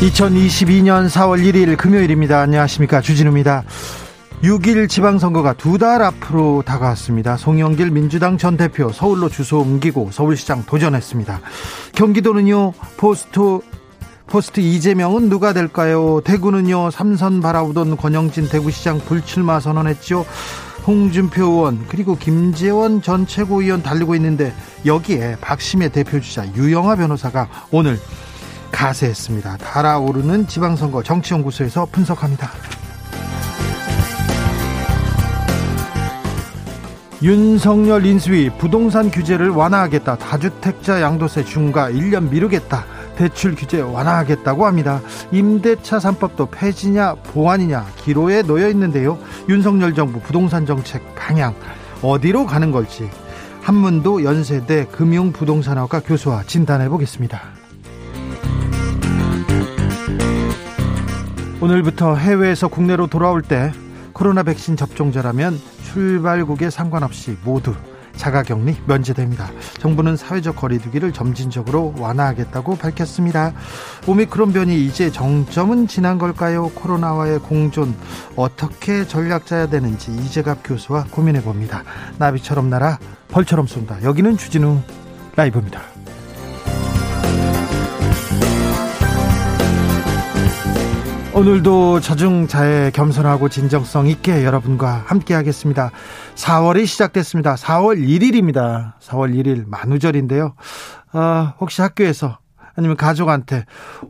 2022년 4월 1일 금요일입니다. 안녕하십니까. 주진우입니다. 6.1 지방선거가 두 달 앞으로 다가왔습니다. 송영길 민주당 전 대표 서울로 주소 옮기고 서울시장 도전했습니다. 경기도는요, 포스트, 포스트 이재명은 누가 될까요? 대구는요, 삼선 바라보던 권영진 대구시장 불출마 선언했죠. 홍준표 의원 그리고 김재원 전 최고위원 달리고 있는데 여기에 박심의 대표 주자 유영아 변호사가 오늘 가세했습니다. 달아오르는 지방선거 정치연구소에서 분석합니다. 윤석열 인수위 부동산 규제를 완화하겠다. 다주택자 양도세 중과 1년 미루겠다. 대출 규제 완화하겠다고 합니다. 임대차 3법도 폐지냐 보완이냐 기로에 놓여 있는데요. 윤석열 정부 부동산 정책 방향 어디로 가는 걸지 한문도 연세대 금융부동산학과 교수와 진단해 보겠습니다. 오늘부터 해외에서 국내로 돌아올 때 코로나 백신 접종자라면 출발국에 상관없이 모두 자가격리 면제됩니다. 정부는 사회적 거리두기를 점진적으로 완화하겠다고 밝혔습니다. 오미크론 변이 이제 정점은 지난 걸까요? 코로나와의 공존 어떻게 전략 짜야 되는지 이재갑 교수와 고민해 봅니다. 나비처럼 날아 벌처럼 쏜다. 여기는 주진우 라이브입니다. 오늘도 자중자애 겸손하고 진정성 있게 여러분과 함께 하겠습니다. 4월이 시작됐습니다. 4월 1일입니다. 4월 1일 만우절인데요. 아, 혹시 학교에서 아니면 가족한테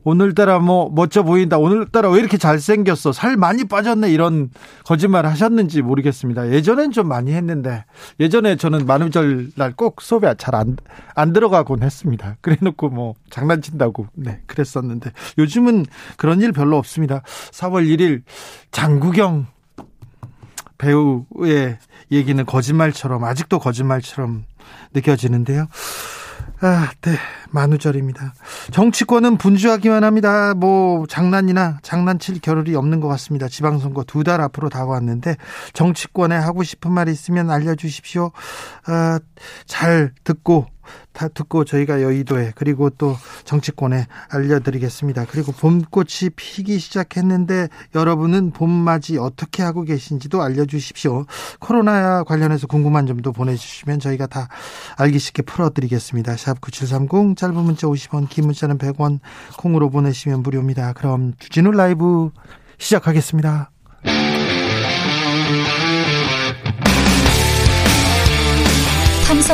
오늘따라 뭐 멋져 보인다. 오늘따라 왜 이렇게 잘생겼어? 살 많이 빠졌네. 이런 거짓말 하셨는지 모르겠습니다. 예전엔 좀 많이 했는데 예전에 저는 만우절 날 꼭 수업에 잘안 안 들어가곤 했습니다. 그래 놓고 뭐 장난친다고 네, 그랬었는데 요즘은 그런 일 별로 없습니다. 4월 1일 장구경 배우의 얘기는 거짓말처럼 아직도 거짓말처럼 느껴지는데요. 아, 네. 만우절입니다. 정치권은 분주하기만 합니다. 뭐, 장난이나 장난칠 겨를이 없는 것 같습니다. 지방선거 두 달 앞으로 다가왔는데, 정치권에 하고 싶은 말 있으면 알려주십시오. 아, 잘 듣고, 다 듣고 저희가 여의도에 그리고 또 정치권에 알려드리겠습니다. 그리고 봄꽃이 피기 시작했는데 여러분은 봄맞이 어떻게 하고 계신지도 알려주십시오. 코로나 관련해서 궁금한 점도 보내주시면 저희가 다 알기 쉽게 풀어드리겠습니다. 샵 9730 짧은 문자 50원 긴 문자는 100원 콩으로 보내시면 무료입니다. 그럼 주진우 라이브 시작하겠습니다.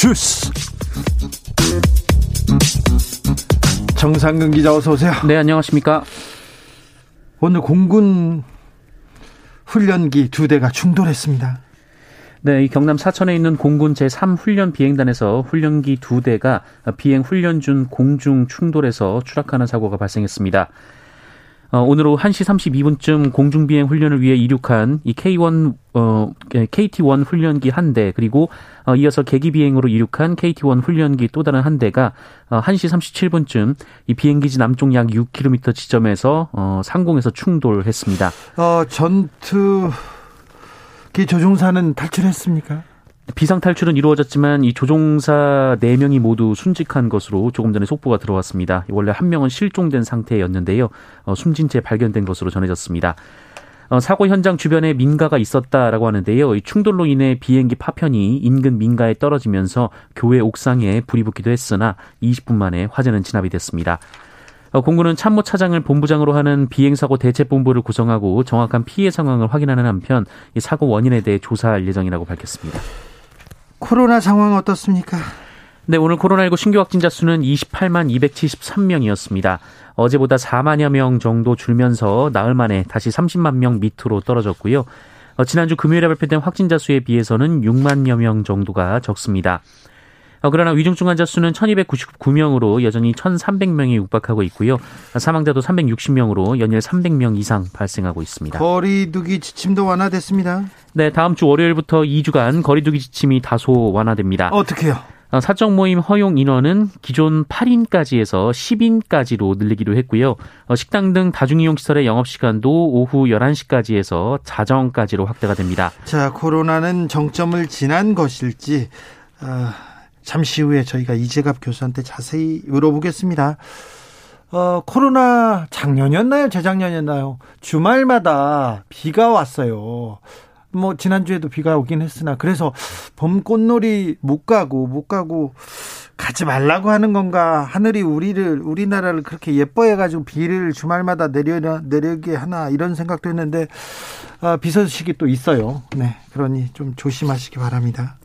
주스. 정상근 기자 어서 오세요. 네, 안녕하십니까? 오늘 공군 훈련기 두 대가 충돌했습니다. 네, 이 경남 사천에 있는 공군 제3훈련 비행단에서 훈련기 두 대가 비행 훈련 중 공중 충돌해서 추락하는 사고가 발생했습니다. 어, 오늘 오후 1시 32분쯤 공중비행 훈련을 위해 이륙한 이 K1, 어, KT1 훈련기 한 대, 그리고 어, 이어서 계기 비행으로 이륙한 KT1 훈련기 또 다른 한 대가 어, 1시 37분쯤 이 비행기지 남쪽 약 6km 지점에서 어, 상공에서 충돌했습니다. 어, 전투 기 조종사는 탈출했습니까? 비상 탈출은 이루어졌지만 이 조종사 4명이 모두 순직한 것으로 조금 전에 속보가 들어왔습니다. 원래 한 명은 실종된 상태였는데요. 어, 숨진 채 발견된 것으로 전해졌습니다. 어, 사고 현장 주변에 민가가 있었다라고 하는데요. 이 충돌로 인해 비행기 파편이 인근 민가에 떨어지면서 교회 옥상에 불이 붙기도 했으나 20분 만에 화재는 진압이 됐습니다. 어, 공군은 참모 차장을 본부장으로 하는 비행사고 대책본부를 구성하고 정확한 피해 상황을 확인하는 한편 이 사고 원인에 대해 조사할 예정이라고 밝혔습니다. 코로나 상황 어떻습니까? 네, 오늘 코로나19 신규 확진자 수는 28만 273명이었습니다. 어제보다 4만여 명 정도 줄면서 나흘 만에 다시 30만 명 밑으로 떨어졌고요. 어, 지난주 금요일에 발표된 확진자 수에 비해서는 6만여 명 정도가 적습니다. 어, 그러나 위중증 환자 수는 1299명으로 여전히 1300명이 육박하고 있고요. 사망자도 360명으로 연일 300명 이상 발생하고 있습니다. 거리두기 지침도 완화됐습니다. 네, 다음 주 월요일부터 2주간 거리두기 지침이 다소 완화됩니다. 어떻게요? 어, 사적 모임 허용 인원은 기존 8인까지 해서 10인까지로 늘리기로 했고요. 어, 식당 등 다중이용 시설의 영업 시간도 오후 11시까지 해서 자정까지로 확대가 됩니다. 자, 코로나는 정점을 지난 것일지 어, 잠시 후에 저희가 이재갑 교수한테 자세히 물어보겠습니다. 어, 코로나 작년이었나요? 재작년이었나요? 주말마다 비가 왔어요. 뭐 지난주에도 비가 오긴 했으나 그래서 봄 꽃놀이 못 가고 못 가고 가지 말라고 하는 건가 하늘이 우리를 우리나라를 그렇게 예뻐해 가지고 비를 주말마다 내려 내리게 하나 이런 생각도 했는데 아, 비 소식이 또 있어요. 네, 그러니 좀 조심하시기 바랍니다.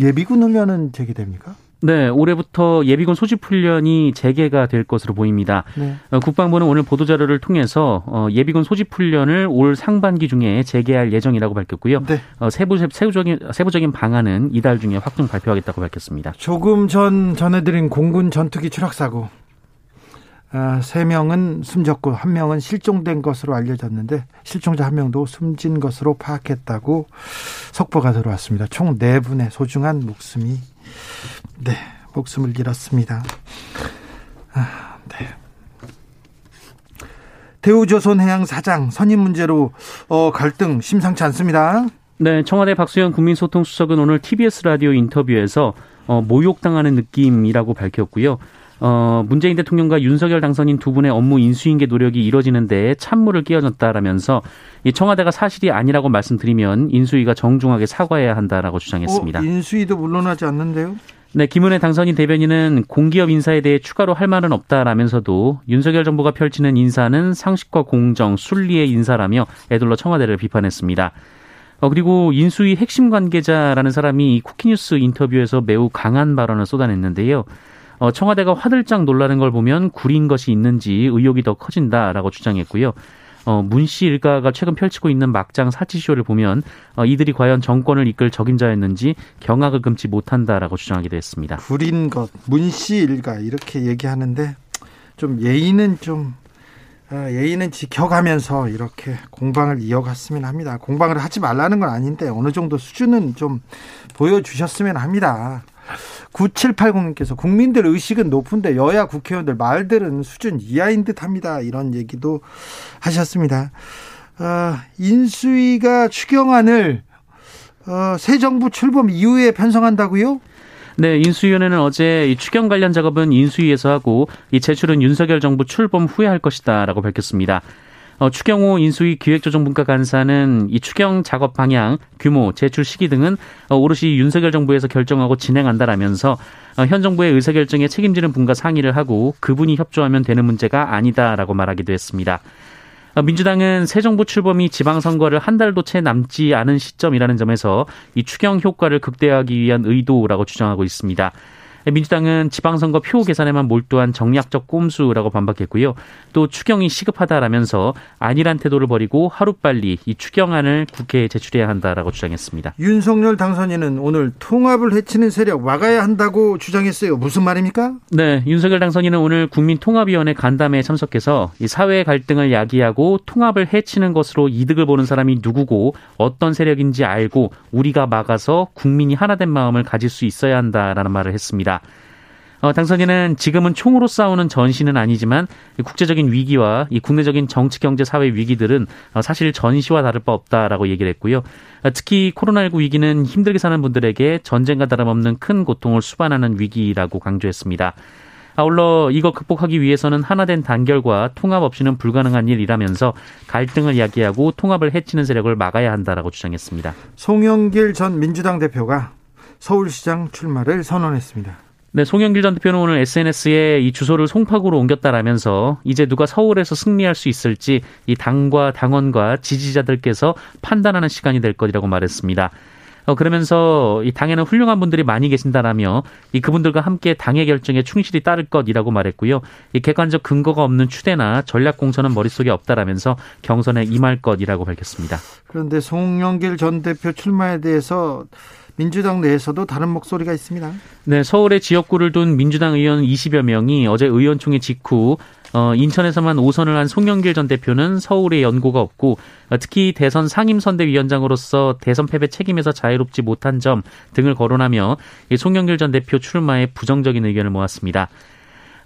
예비군 훈련은 재개됩니까? 네, 올해부터 예비군 소집 훈련이 재개가 될 것으로 보입니다. 네. 어, 국방부는 오늘 보도자료를 통해서 어, 예비군 소집 훈련을 올 상반기 중에 재개할 예정이라고 밝혔고요. 네. 어, 세부, 세부적인, 세부적인 방안은 이달 중에 확정 발표하겠다고 밝혔습니다. 조금 전 전해드린 공군 전투기 추락사고 아, 세 명은 숨졌고 한 명은 실종된 것으로 알려졌는데 실종자 한 명도 숨진 것으로 파악했다고 속보가 들어왔습니다. 총네 분의 소중한 목숨이 네 목숨을 잃었습니다. 아, 네. 대우조선해양 사장 선임 문제로 어, 갈등 심상치 않습니다. 네, 청와대 박수현 국민소통수석은 오늘 TBS 라디오 인터뷰에서 어, 모욕당하는 느낌이라고 밝혔고요. 어, 문재인 대통령과 윤석열 당선인 두 분의 업무 인수인계 노력이 이뤄지는 데 찬물을 끼얹었다라면서 이 청와대가 사실이 아니라고 말씀드리면 인수위가 정중하게 사과해야 한다라고 주장했습니다. 어, 인수위도 물러나지 않는데요? 네, 김은혜 당선인 대변인은 공기업 인사에 대해 추가로 할 말은 없다라면서도 윤석열 정부가 펼치는 인사는 상식과 공정, 순리의 인사라며 애둘러 청와대를 비판했습니다. 어, 그리고 인수위 핵심 관계자라는 사람이 이 쿠키뉴스 인터뷰에서 매우 강한 발언을 쏟아냈는데요. 어, 청와대가 화들짝 놀라는 걸 보면 구린 것이 있는지 의혹이 더 커진다라고 주장했고요. 어, 문씨 일가가 최근 펼치고 있는 막장 사치쇼를 보면 어, 이들이 과연 정권을 이끌 적임자였는지 경악을 금치 못한다라고 주장하기도 했습니다. 구린 것, 문씨 일가 이렇게 얘기하는데 좀 예의는 좀 아, 예의는 지켜가면서 이렇게 공방을 이어갔으면 합니다. 공방을 하지 말라는 건 아닌데 어느 정도 수준은 좀 보여주셨으면 합니다. 9780님께서 국민들 의식은 높은데 여야 국회의원들 말들은 수준 이하인 듯 합니다. 이런 얘기도 하셨습니다. 어, 인수위가 추경안을 어, 새 정부 출범 이후에 편성한다고요? 네, 인수위원회는 어제 이 추경 관련 작업은 인수위에서 하고 이 제출은 윤석열 정부 출범 후에 할 것이다라고 밝혔습니다. 어, 추경호 인수위 기획조정분과 간사는 이 추경 작업 방향, 규모, 제출 시기 등은 어, 오롯이 윤석열 정부에서 결정하고 진행한다라면서 어, 현 정부의 의사결정에 책임지는 분과 상의를 하고 그분이 협조하면 되는 문제가 아니다라고 말하기도 했습니다. 어, 민주당은 새 정부 출범이 지방선거를 한 달도 채 남지 않은 시점이라는 점에서 이 추경 효과를 극대화하기 위한 의도라고 주장하고 있습니다. 민주당은 지방선거 표 계산에만 몰두한 정략적 꼼수라고 반박했고요. 또 추경이 시급하다라면서 안일한 태도를 버리고 하루빨리 이 추경안을 국회에 제출해야 한다라고 주장했습니다. 윤석열 당선인은 오늘 통합을 해치는 세력 막아야 한다고 주장했어요. 무슨 말입니까? 네, 윤석열 당선인은 오늘 국민통합위원회 간담회에 참석해서 이 사회 갈등을 야기하고 통합을 해치는 것으로 이득을 보는 사람이 누구고 어떤 세력인지 알고 우리가 막아서 국민이 하나된 마음을 가질 수 있어야 한다라는 말을 했습니다. 어, 당선인은 지금은 총으로 싸우는 전시는 아니지만 국제적인 위기와 이 국내적인 정치, 경제, 사회 위기들은 어, 사실 전시와 다를 바 없다라고 얘기를 했고요. 어, 특히 코로나19 위기는 힘들게 사는 분들에게 전쟁과 다름없는 큰 고통을 수반하는 위기라고 강조했습니다. 아울러 이거 극복하기 위해서는 하나된 단결과 통합 없이는 불가능한 일이라면서 갈등을 야기하고 통합을 해치는 세력을 막아야 한다라고 주장했습니다. 송영길 전 민주당 대표가 서울시장 출마를 선언했습니다. 네, 송영길 전 대표는 오늘 SNS에 이 주소를 송파구로 옮겼다라면서 이제 누가 서울에서 승리할 수 있을지 이 당과 당원과 지지자들께서 판단하는 시간이 될 것이라고 말했습니다. 어, 그러면서 이 당에는 훌륭한 분들이 많이 계신다라며 이 그분들과 함께 당의 결정에 충실히 따를 것이라고 말했고요. 이 객관적 근거가 없는 추대나 전략 공천은 머릿속에 없다라면서 경선에 임할 것이라고 밝혔습니다. 그런데 송영길 전 대표 출마에 대해서 민주당 내에서도 다른 목소리가 있습니다. 네, 서울의 지역구를 둔 민주당 의원 20여 명이 어제 의원총회 직후 어, 인천에서만 5선을 한 송영길 전 대표는 서울에 연고가 없고 어, 특히 대선 상임선대위원장으로서 대선 패배 책임에서 자유롭지 못한 점 등을 거론하며 송영길 전 대표 출마에 부정적인 의견을 모았습니다.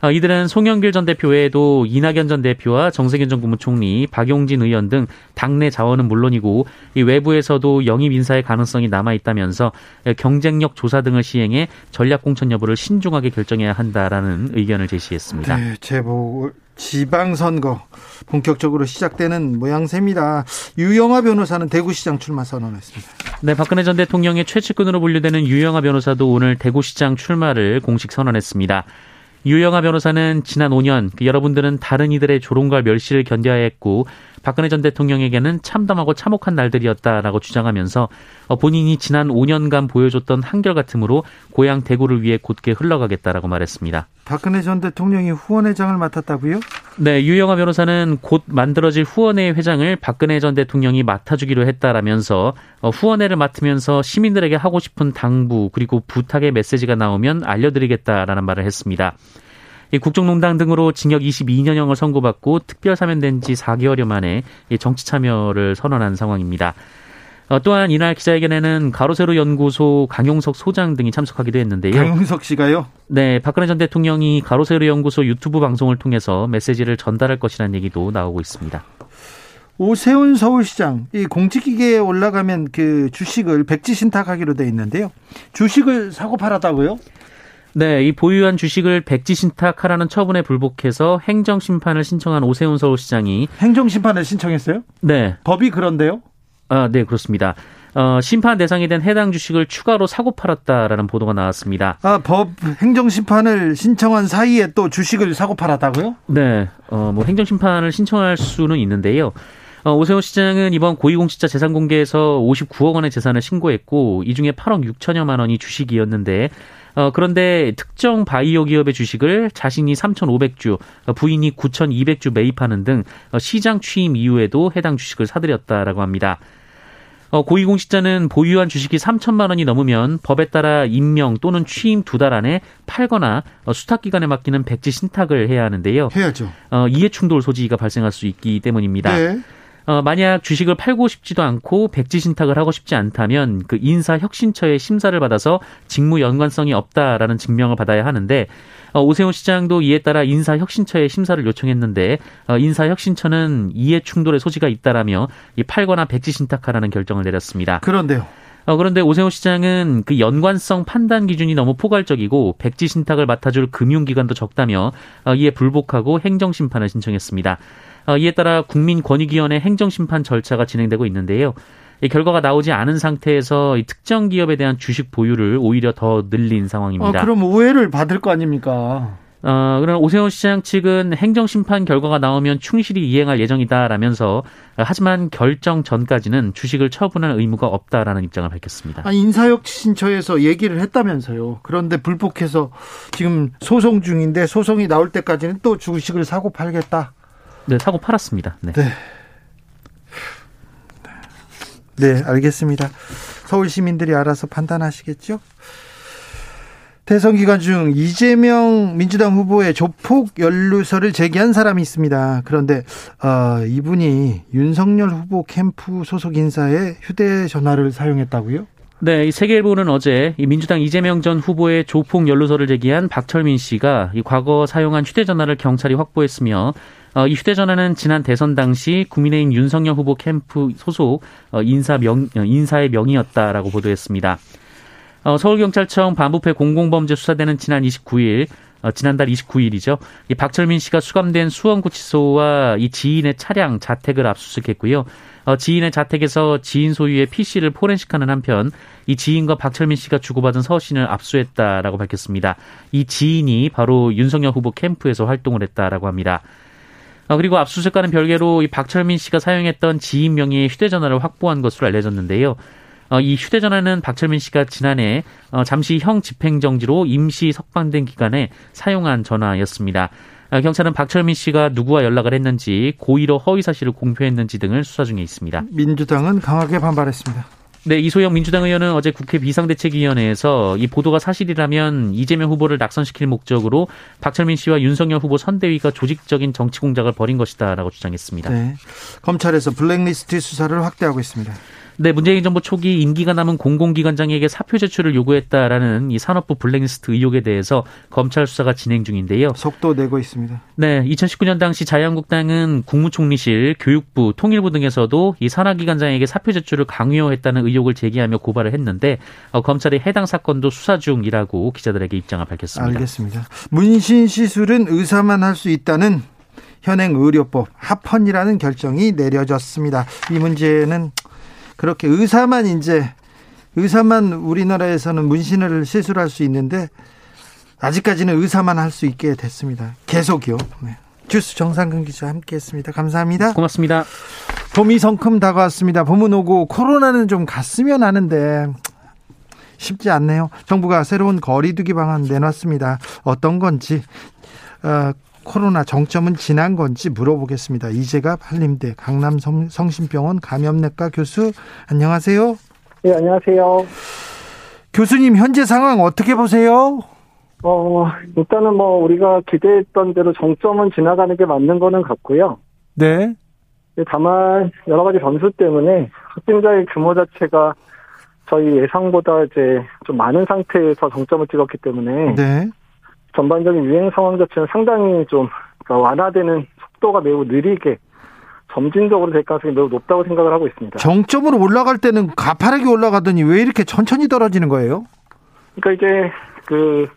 어, 이들은 송영길 전 대표 외에도 이낙연 전 대표와 정세균 전 국무총리, 박용진 의원 등 당내 자원은 물론이고 이 외부에서도 영입 인사의 가능성이 남아 있다면서 경쟁력 조사 등을 시행해 전략 공천 여부를 신중하게 결정해야 한다라는 의견을 제시했습니다. 네, 제보 지방선거 본격적으로 시작되는 모양새입니다. 유영아 변호사는 대구시장 출마 선언했습니다. 네, 박근혜 전 대통령의 최측근으로 분류되는 유영아 변호사도 오늘 대구시장 출마를 공식 선언했습니다. 유영아 변호사는 지난 5년 그 여러분들은 다른 이들의 조롱과 멸시를 견뎌야 했고 박근혜 전 대통령에게는 참담하고 참혹한 날들이었다라고 주장하면서 어, 본인이 지난 5년간 보여줬던 한결같음으로 고향 대구를 위해 곧게 흘러가겠다라고 말했습니다. 박근혜 전 대통령이 후원회장을 맡았다고요? 네, 유영아 변호사는 곧 만들어질 후원회 회장을 박근혜 전 대통령이 맡아주기로 했다라면서 어, 후원회를 맡으면서 시민들에게 하고 싶은 당부 그리고 부탁의 메시지가 나오면 알려드리겠다라는 말을 했습니다. 국정농단 등으로 징역 22년형을 선고받고 특별 사면된 지 4개월여 만에 정치 참여를 선언한 상황입니다. 어, 또한 이날 기자회견에는 가로세로 연구소 강용석 소장 등이 참석하기도 했는데요. 강용석 씨가요? 네, 박근혜 전 대통령이 가로세로 연구소 유튜브 방송을 통해서 메시지를 전달할 것이라는 얘기도 나오고 있습니다. 오세훈 서울시장 이 공직기계에 올라가면 그 주식을 백지 신탁하기로 돼 있는데요. 주식을 사고 팔았다고요? 네, 이 보유한 주식을 백지 신탁하라는 처분에 불복해서 행정 심판을 신청한 오세훈 서울시장이 행정 심판을 신청했어요? 네. 법이 그런데요? 아, 네, 그렇습니다. 어, 심판 대상이 된 해당 주식을 추가로 사고 팔았다라는 보도가 나왔습니다. 아, 법 행정 심판을 신청한 사이에 또 주식을 사고 팔았다고요? 네. 어, 뭐 행정 심판을 신청할 수는 있는데요. 어, 오세훈 시장은 이번 고위공직자 재산 공개에서 59억 원의 재산을 신고했고 이 중에 8억 6천여만 원이 주식이었는데 어, 그런데 특정 바이오 기업의 주식을 자신이 3,500주, 부인이 9,200주 매입하는 등 어, 시장 취임 이후에도 해당 주식을 사들였다라고 합니다. 어, 고위공직자는 보유한 주식이 3천만 원이 넘으면 법에 따라 임명 또는 취임 두 달 안에 팔거나 어, 수탁기관에 맡기는 백지 신탁을 해야 하는데요. 해야죠. 어, 이해충돌 소지가 발생할 수 있기 때문입니다. 네. 어, 만약 주식을 팔고 싶지도 않고 백지 신탁을 하고 싶지 않다면 그 인사 혁신처의 심사를 받아서 직무 연관성이 없다라는 증명을 받아야 하는데 어, 오세훈 시장도 이에 따라 인사 혁신처의 심사를 요청했는데 어, 인사 혁신처는 이해 충돌의 소지가 있다라며 이 팔거나 백지 신탁하라는 결정을 내렸습니다. 그런데요. 어, 그런데 오세훈 시장은 그 연관성 판단 기준이 너무 포괄적이고 백지 신탁을 맡아줄 금융기관도 적다며 어, 이에 불복하고 행정심판을 신청했습니다. 어, 이에 따라 국민권익위원회 행정심판 절차가 진행되고 있는데요. 이 결과가 나오지 않은 상태에서 이 특정 기업에 대한 주식 보유를 오히려 더 늘린 상황입니다. 아, 그럼 오해를 받을 거 아닙니까? 어, 그럼 오세훈 시장 측은 행정심판 결과가 나오면 충실히 이행할 예정이다라면서 하지만 결정 전까지는 주식을 처분할 의무가 없다라는 입장을 밝혔습니다. 아, 인사혁 신처에서 얘기를 했다면서요. 그런데 불복해서 지금 소송 중인데 소송이 나올 때까지는 또 주식을 사고 팔겠다. 네, 사고 팔았습니다. 네. 네. 네, 알겠습니다. 서울 시민들이 알아서 판단하시겠죠? 대선 기간 중 이재명 민주당 후보의 조폭 연루서를 제기한 사람이 있습니다. 그런데 어, 이분이 윤석열 후보 캠프 소속 인사의 휴대전화를 사용했다고요? 네, 이 세계일보는 어제 이 민주당 이재명 전 후보의 조폭 연루서를 제기한 박철민 씨가 이 과거 사용한 휴대전화를 경찰이 확보했으며 어, 이 휴대전화는 지난 대선 당시 국민의힘 윤석열 후보 캠프 소속 어, 인사 명 어, 인사의 명의였다라고 보도했습니다. 어, 서울경찰청 반부패 공공범죄 수사대는 지난 29일 어, 지난달 29일이죠. 이 박철민 씨가 수감된 수원구치소와 이 지인의 차량 자택을 압수수색했고요. 어, 지인의 자택에서 지인 소유의 PC를 포렌식하는 한편 이 지인과 박철민 씨가 주고받은 서신을 압수했다라고 밝혔습니다. 이 지인이 바로 윤석열 후보 캠프에서 활동을 했다라고 합니다. 어, 그리고 압수수색과는 별개로 이 박철민 씨가 사용했던 지인 명의의 휴대전화를 확보한 것으로 알려졌는데요. 어, 이 휴대전화는 박철민 씨가 지난해 어, 잠시 형 집행정지로 임시 석방된 기간에 사용한 전화였습니다. 어, 경찰은 박철민 씨가 누구와 연락을 했는지 고의로 허위 사실을 공표했는지 등을 수사 중에 있습니다. 민주당은 강하게 반발했습니다. 네, 이소영 민주당 의원은 어제 국회 비상대책위원회에서 이 보도가 사실이라면 이재명 후보를 낙선시킬 목적으로 박철민 씨와 윤석열 후보 선대위가 조직적인 정치 공작을 벌인 것이다라고 주장했습니다. 네, 검찰에서 블랙리스트 수사를 확대하고 있습니다. 네, 문재인 정부 초기 임기가 남은 공공기관장에게 사표 제출을 요구했다라는 이 산업부 블랙리스트 의혹에 대해서 검찰 수사가 진행 중인데요. 속도 내고 있습니다. 네, 2019년 당시 자유한국당은 국무총리실, 교육부, 통일부 등에서도 이 산하기관장에게 사표 제출을 강요했다는 의혹을 제기하며 고발을 했는데 어, 검찰이 해당 사건도 수사 중이라고 기자들에게 입장을 밝혔습니다. 알겠습니다. 문신 시술은 의사만 할 수 있다는 현행 의료법 합헌이라는 결정이 내려졌습니다. 이 문제는 그렇게 의사만 이제 의사만 우리나라에서는 문신을 시술할 수 있는데 아직까지는 의사만 할 수 있게 됐습니다. 계속이요. 네. 주스 정상근 기자 함께했습니다. 감사합니다. 고맙습니다. 봄이 성큼 다가왔습니다. 봄은 오고 코로나는 좀 갔으면 하는데 쉽지 않네요. 정부가 새로운 거리두기 방안 내놨습니다. 어떤 건지 어, 코로나 정점은 지난 건지 물어보겠습니다. 이재갑 한림대 강남 성심병원 감염내과 교수 안녕하세요. 네, 안녕하세요. 교수님 현재 상황 어떻게 보세요? 어, 일단은 뭐 우리가 기대했던 대로 정점은 지나가는 게 맞는 거는 같고요. 네. 다만 여러 가지 변수 때문에 확진자의 규모 자체가 저희 예상보다 이제 좀 많은 상태에서 정점을 찍었기 때문에 네. 전반적인 유행 상황 자체는 상당히 좀 그러니까 완화되는 속도가 매우 느리게 점진적으로 될 가능성이 매우 높다고 생각을 하고 있습니다. 정점으로 올라갈 때는 가파르게 올라가더니 왜 이렇게 천천히 떨어지는 거예요? 그러니까 이제 그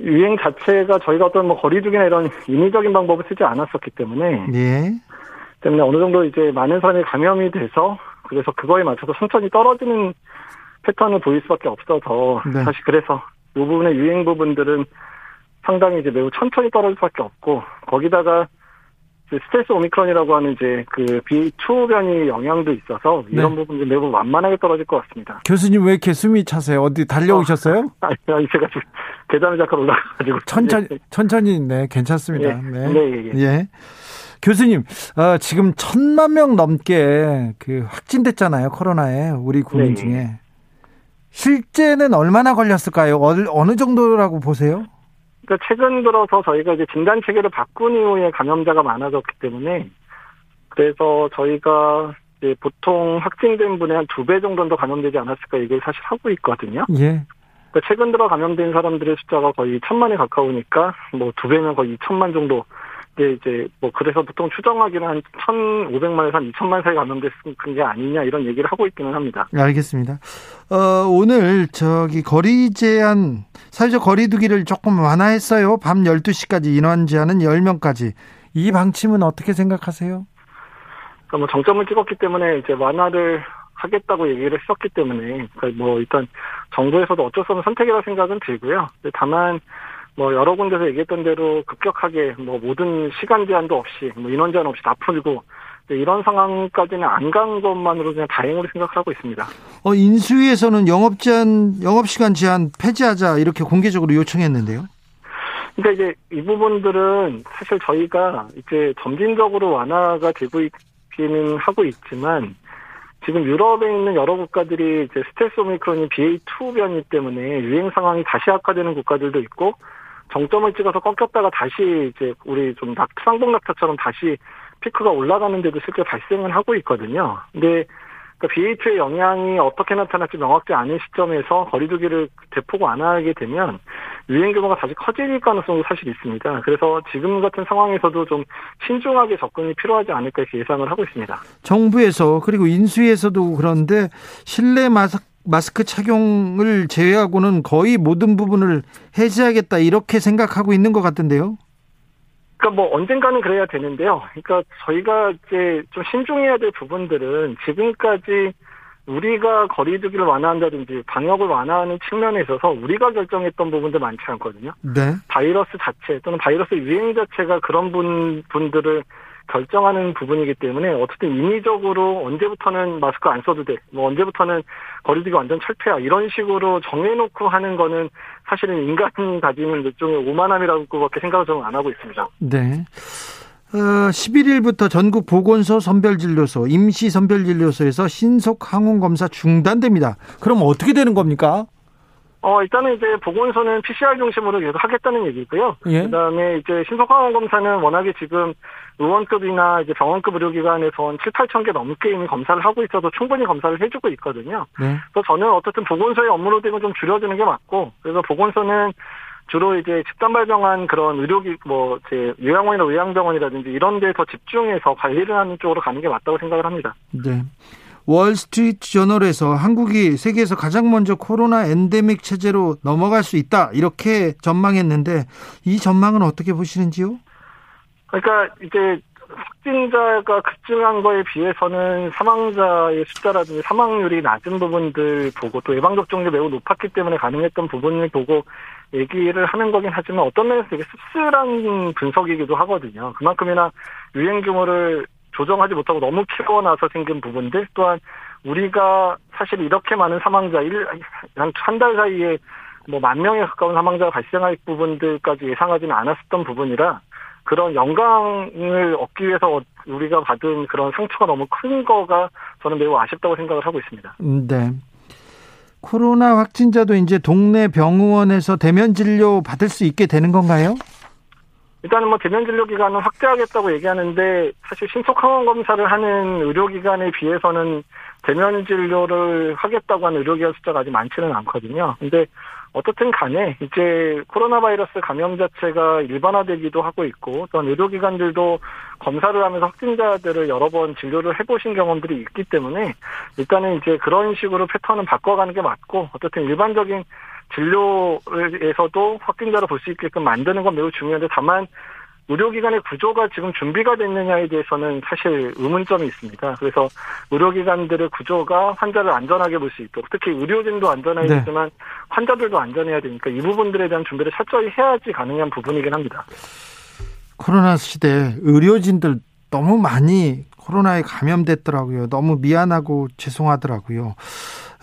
유행 자체가 저희가 어떤 뭐 거리두기나 이런 인위적인 방법을 쓰지 않았었기 때문에 예. 때문에 어느 정도 이제 많은 사람이 감염이 돼서 그래서 그거에 맞춰서 천천히 떨어지는 패턴을 보일 수밖에 없어서 네. 사실 그래서 이 부분의 유행 부분들은 상당히 이제 매우 천천히 떨어질 수밖에 없고 거기다가 스텔스 오미크론이라고 하는 이제 그 B2 변이 영향도 있어서 이런 네. 부분이 매우 완만하게 떨어질 것 같습니다. 교수님 왜 이렇게 숨이 차세요? 어디 달려오셨어요? 어, 아니, 제가 지금 계단을 잠깐 올라가가지고 천천히 천천히 네 괜찮습니다. 예. 네. 네, 예, 예. 예. 교수님, 어, 지금 천만 명 넘게 그 확진됐잖아요 코로나에 우리 국민 네. 중에. 실제는 얼마나 걸렸을까요? 어느 정도라고 보세요? 그러니까 최근 들어서 저희가 이제 진단 체계를 바꾼 이후에 감염자가 많아졌기 때문에 그래서 저희가 이제 보통 확진된 분의 한 두 배 정도는 더 감염되지 않았을까 얘기를 사실 하고 있거든요. 예. 그러니까 최근 들어 감염된 사람들의 숫자가 거의 천만에 가까우니까 뭐 두 배면 거의 2천만 정도 게 이제 뭐 그래서 보통 추정하기는 한 1,500만에서 한 2천만 사이 감염됐은 게 아니냐 이런 얘기를 하고 있기는 합니다. 알겠습니다. 어, 오늘 저기 거리 제한 사회적 거리두기를 조금 완화했어요. 밤 12시까지 인원 제한은 10명까지. 이 방침은 어떻게 생각하세요? 그러니까 뭐 정점을 찍었기 때문에 이제 완화를 하겠다고 얘기를 했었기 때문에 그러니까 뭐 일단 정부에서도 어쩔 수 없는 선택이라고 생각은 들고요. 다만 뭐 여러 군데서 얘기했던 대로 급격하게 뭐 모든 시간 제한도 없이 뭐 인원 제한 없이 다 풀고 이런 상황까지는 안 간 것만으로 그냥 다행으로 생각하고 있습니다. 어 인수위에서는 영업 제한 영업 시간 제한 폐지하자 이렇게 공개적으로 요청했는데요. 그러니까 이제 이 부분들은 사실 저희가 이제 점진적으로 완화가 되고 있기는 하고 있지만 지금 유럽에 있는 여러 국가들이 이제 스텔스 오미크론이 BA2 변이 때문에 유행 상황이 다시 악화되는 국가들도 있고 정점을 찍어서 꺾였다가 다시 이제 우리 좀 낙, 쌍봉 낙타처럼 다시 피크가 올라가는데도 실제 발생을 하고 있거든요. 근데 그러니까 BA2의 영향이 어떻게 나타날지 명확지 않은 시점에서 거리두기를 대폭 완화하게 되면 유행 규모가 다시 커질 가능성도 사실 있습니다. 그래서 지금 같은 상황에서도 좀 신중하게 접근이 필요하지 않을까 이렇게 예상을 하고 있습니다. 정부에서 그리고 인수위에서도 그런데 실내 마스크 마스크 착용을 제외하고는 거의 모든 부분을 해제하겠다 이렇게 생각하고 있는 것 같은데요. 그러니까 뭐 언젠가는 그래야 되는데요. 그러니까 저희가 이제 좀 신중해야 될 부분들은 지금까지 우리가 거리두기를 완화한다든지 방역을 완화하는 측면에 있어서 우리가 결정했던 부분들 많지 않거든요. 네. 바이러스 자체 또는 바이러스 유행 자체가 그런 분 분들을 결정하는 부분이기 때문에 어쨌든 인위적으로 언제부터는 마스크 안 써도 돼, 뭐 언제부터는 거리두기 완전 철폐야 이런 식으로 정해놓고 하는 거는 사실은 인간 가지는 일종의 오만함이라고밖에 생각을 저는 안 하고 있습니다. 네. 어, 11일부터 전국 보건소 선별진료소, 임시 선별진료소에서 신속 항원 검사 중단됩니다. 그럼 어떻게 되는 겁니까? 어, 일단은 이제 보건소는 PCR 중심으로 계속 하겠다는 얘기고요. 예. 그 다음에 이제 신속항원 검사는 워낙에 지금 의원급이나 이제 병원급 의료기관에선 7, 8천 개 넘게 이미 검사를 하고 있어서 충분히 검사를 해주고 있거든요. 네. 그래서 저는 어쨌든 보건소의 업무로 되고 좀 줄여주는 게 맞고, 그래서 보건소는 주로 이제 집단 발병한 그런 의료기, 뭐, 제 요양원이나 의양병원이라든지 이런 데에 더 집중해서 관리를 하는 쪽으로 가는 게 맞다고 생각을 합니다. 네. 월스트리트 저널에서 한국이 세계에서 가장 먼저 코로나 엔데믹 체제로 넘어갈 수 있다 이렇게 전망했는데 이 전망은 어떻게 보시는지요? 그러니까 이제 확진자가 급증한 거에 비해서는 사망자의 숫자라든지 사망률이 낮은 부분들 보고 또 예방접종률이 매우 높았기 때문에 가능했던 부분을 보고 얘기를 하는 거긴 하지만 어떤 면에서 되게 씁쓸한 분석이기도 하거든요. 그만큼이나 유행 규모를 조정하지 못하고 너무 키워나서 생긴 부분들 또한 우리가 사실 이렇게 많은 사망자 한달 사이에 뭐 만 명에 가까운 사망자가 발생할 부분들까지 예상하지는 않았었던 부분이라 그런 영광을 얻기 위해서 우리가 받은 그런 상처가 너무 큰 거가 저는 매우 아쉽다고 생각을 하고 있습니다. 네. 코로나 확진자도 이제 동네 병원에서 대면 진료 받을 수 있게 되는 건가요? 일단은 뭐 대면 진료 기간을 확대하겠다고 얘기하는데 사실 신속 항원 검사를 하는 의료기관에 비해서는 대면 진료를 하겠다고 하는 의료기관 숫자가 아직 많지는 않거든요. 근데 어떻든 간에 이제 코로나 바이러스 감염 자체가 일반화되기도 하고 있고 또한 의료기관들도 검사를 하면서 확진자들을 여러 번 진료를 해보신 경험들이 있기 때문에 일단은 이제 그런 식으로 패턴은 바꿔가는 게 맞고 어떻든 일반적인 진료에서도 확진자를 볼수 있게끔 만드는 건 매우 중요한데 다만 의료기관의 구조가 지금 준비가 됐느냐에 대해서는 사실 의문점이 있습니다. 그래서 의료기관들의 구조가 환자를 안전하게 볼 수 있도록 특히 의료진도 안전해야 네. 환자들도 안전해야 되니까 이 부분들에 대한 준비를 철저히 해야지 가능한 부분이긴 합니다. 코로나 시대 의료진들 너무 많이 코로나에 감염됐더라고요. 너무 미안하고 죄송하더라고요.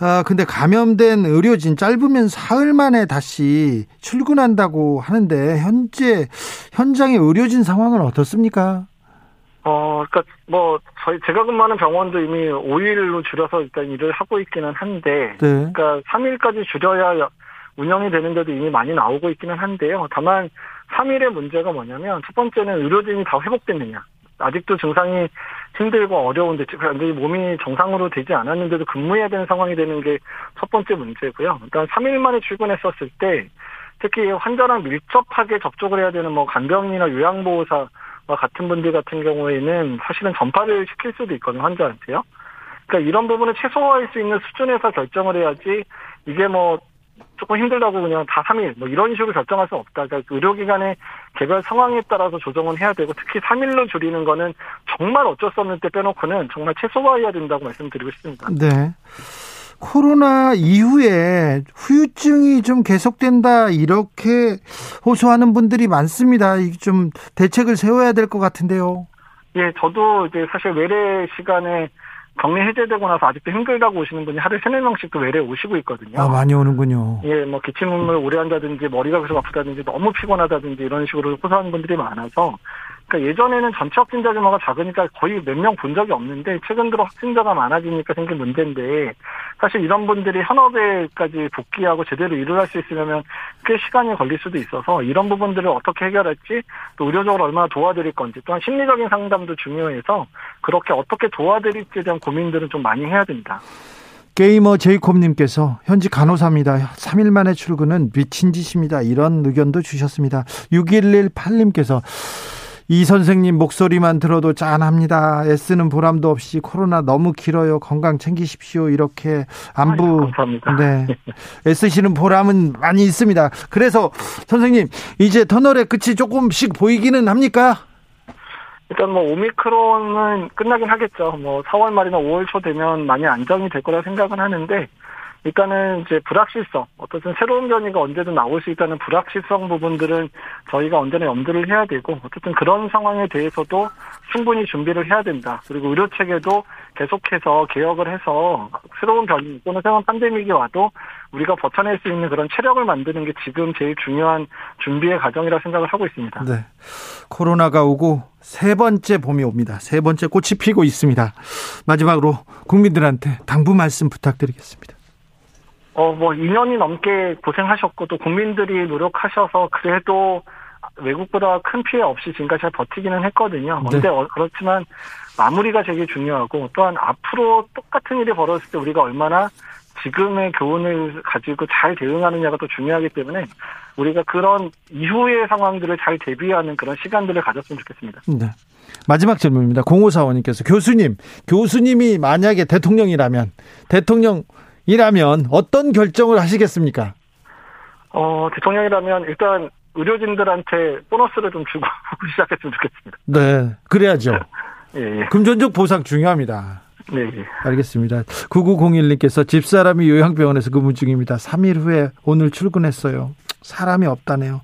아, 근데 감염된 의료진 짧으면 사흘 만에 다시 출근한다고 하는데 현재 현장의 의료진 상황은 어떻습니까? 어, 그러니까 뭐 저희 제가 근무하는 병원도 이미 5일로 줄여서 일단 일을 하고 있기는 한데, 네. 그러니까 3일까지 줄여야 운영이 되는데도 이미 많이 나오고 있기는 한데요. 다만 3일의 문제가 뭐냐면 첫 번째는 의료진이 다 회복됐느냐. 아직도 증상이 힘들고 어려운데 완전히 몸이 정상으로 되지 않았는데도 근무해야 되는 상황이 되는 게 첫 번째 문제고요. 일단 3일 만에 출근했었을 때 특히 환자랑 밀접하게 접촉을 해야 되는 뭐 간병인이나 요양보호사와 같은 분들 같은 경우에는 사실은 전파를 시킬 수도 있거든요, 환자한테요. 그러니까 이런 부분을 최소화할 수 있는 수준에서 결정을 해야지 이게 뭐 조금 힘들다고 그냥 다 3일 뭐 이런 식으로 결정할 수 없다. 그러니까 의료기관의 개별 상황에 따라서 조정은 해야 되고 특히 3일로 줄이는 거는 정말 어쩔 수 없는 때 빼놓고는 정말 최소화해야 된다고 말씀드리고 싶습니다. 네. 코로나 이후에 후유증이 좀 계속된다 이렇게 호소하는 분들이 많습니다. 좀 대책을 세워야 될 것 같은데요. 예, 저도 이제 사실 외래 시간에 격리 해제되고 나서 아직도 힘들다고 오시는 분이 하루에 세네 명씩도 외래 오시고 있거든요. 아, 많이 오는군요. 예, 뭐 기침을 오래 한다든지 머리가 계속 아프다든지 너무 피곤하다든지 이런 식으로 호소하는 분들이 많아서 그러니까 예전에는 전체 확진자 규모가 작으니까 거의 몇 명 본 적이 없는데 최근 들어 확진자가 많아지니까 생긴 문제인데 사실 이런 분들이 현업에까지 복귀하고 제대로 일을 할 수 있으려면 꽤 시간이 걸릴 수도 있어서 이런 부분들을 어떻게 해결할지 또 의료적으로 얼마나 도와드릴 건지 또한 심리적인 상담도 중요해서 그렇게 어떻게 도와드릴지에 대한 고민들은 좀 많이 해야 됩니다. 게이머 제이콥님께서 현직 간호사입니다. 3일 만에 출근은 미친 짓입니다. 이런 의견도 주셨습니다. 6118님께서 이 선생님 목소리만 들어도 짠합니다. 애쓰는 보람도 없이 코로나 너무 길어요. 건강 챙기십시오. 이렇게 안부 감사합니다. 네. 애쓰시는 보람은 많이 있습니다. 그래서 선생님 이제 터널의 끝이 조금씩 보이기는 합니까? 일단 뭐 오미크론은 끝나긴 하겠죠. 뭐 4월 말이나 5월 초 되면 많이 안정이 될 거라 생각은 하는데 일단은 이제 불확실성, 어떤 새로운 변이가 언제든 나올 수 있다는 불확실성 부분들은 저희가 언제나 염두를 해야 되고, 어쨌든 그런 상황에 대해서도 충분히 준비를 해야 된다. 그리고 의료 체계도 계속해서 개혁을 해서 새로운 변이 또는 새로운 팬데믹이 와도 우리가 버텨낼 수 있는 그런 체력을 만드는 게 지금 제일 중요한 준비의 과정이라 생각을 하고 있습니다. 네. 코로나가 오고 세 번째 봄이 옵니다. 세 번째 꽃이 피고 있습니다. 마지막으로 국민들한테 당부 말씀 부탁드리겠습니다. 어, 뭐, 2년이 넘게 고생하셨고, 또 국민들이 노력하셔서 그래도 외국보다 큰 피해 없이 지금까지 잘 버티기는 했거든요. 네. 근데 어, 그렇지만 마무리가 되게 중요하고, 또한 앞으로 똑같은 일이 벌어졌을 때 우리가 얼마나 지금의 교훈을 가지고 잘 대응하느냐가 또 중요하기 때문에 우리가 그런 이후의 상황들을 잘 대비하는 그런 시간들을 가졌으면 좋겠습니다. 네. 마지막 질문입니다. 0545님께서 교수님, 교수님이 만약에 대통령이라면 대통령 이라면 어떤 결정을 하시겠습니까? 어, 대통령이라면 일단 의료진들한테 보너스를 좀 주고 시작했으면 좋겠습니다. 네, 그래야죠. 예, 예. 금전적 보상 중요합니다. 네, 예. 알겠습니다. 9901님께서 집사람이 요양병원에서 근무 중입니다. 3일 후에 오늘 출근했어요. 사람이 없다네요.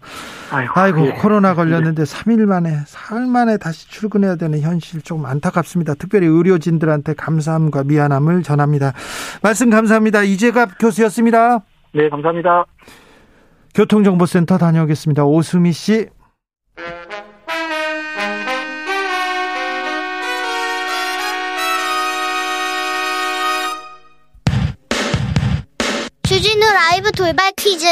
아이고, 아이고, 예. 코로나 걸렸는데 3일 만에, 사흘 만에 다시 출근해야 되는 현실 좀 안타깝습니다. 특별히 의료진들한테 감사함과 미안함을 전합니다. 말씀 감사합니다. 이재갑 교수였습니다. 네, 감사합니다. 교통정보센터 다녀오겠습니다. 오수미 씨. 주진우 라이브 돌발 퀴즈.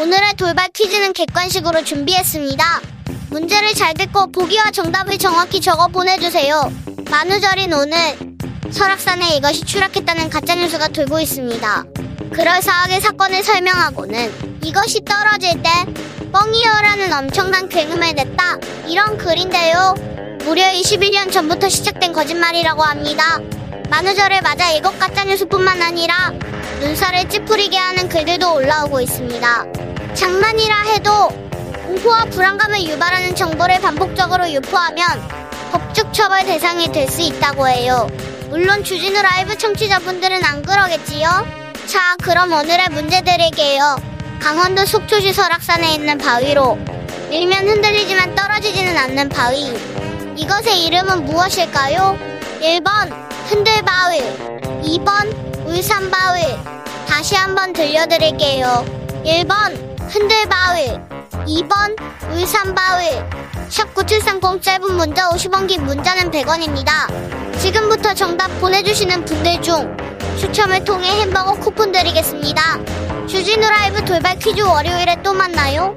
오늘의 돌발 퀴즈는 객관식으로 준비했습니다. 문제를 잘 듣고 보기와 정답을 정확히 적어 보내주세요. 만우절인 오늘 설악산에 이것이 추락했다는 가짜뉴스가 돌고 있습니다. 그럴싸하게 사건을 설명하고는 이것이 떨어질 때 뻥이요라는 엄청난 굉음을 냈다. 이런 글인데요. 무려 21년 전부터 시작된 거짓말이라고 합니다. 만우절을 맞아 이것 가짜뉴스뿐만 아니라 눈살을 찌푸리게 하는 글들도 올라오고 있습니다. 장난이라 해도 공포와 불안감을 유발하는 정보를 반복적으로 유포하면 법적 처벌 대상이 될 수 있다고 해요. 물론 주진우 라이브 청취자분들은 안 그러겠지요? 자, 그럼 오늘의 문제 드릴게요. 강원도 속초시 설악산에 있는 바위로 밀면 흔들리지만 떨어지지는 않는 바위. 이것의 이름은 무엇일까요? 1번 흔들바위 2번 울산바위 다시 한번 들려드릴게요. 1번 흔들바위 2번 울산바위 샵9730 짧은 문자 50원 긴 문자는 100원입니다. 지금부터 정답 보내주시는 분들 중 추첨을 통해 햄버거 쿠폰 드리겠습니다. 주진우 라이브 돌발 퀴즈 월요일에 또 만나요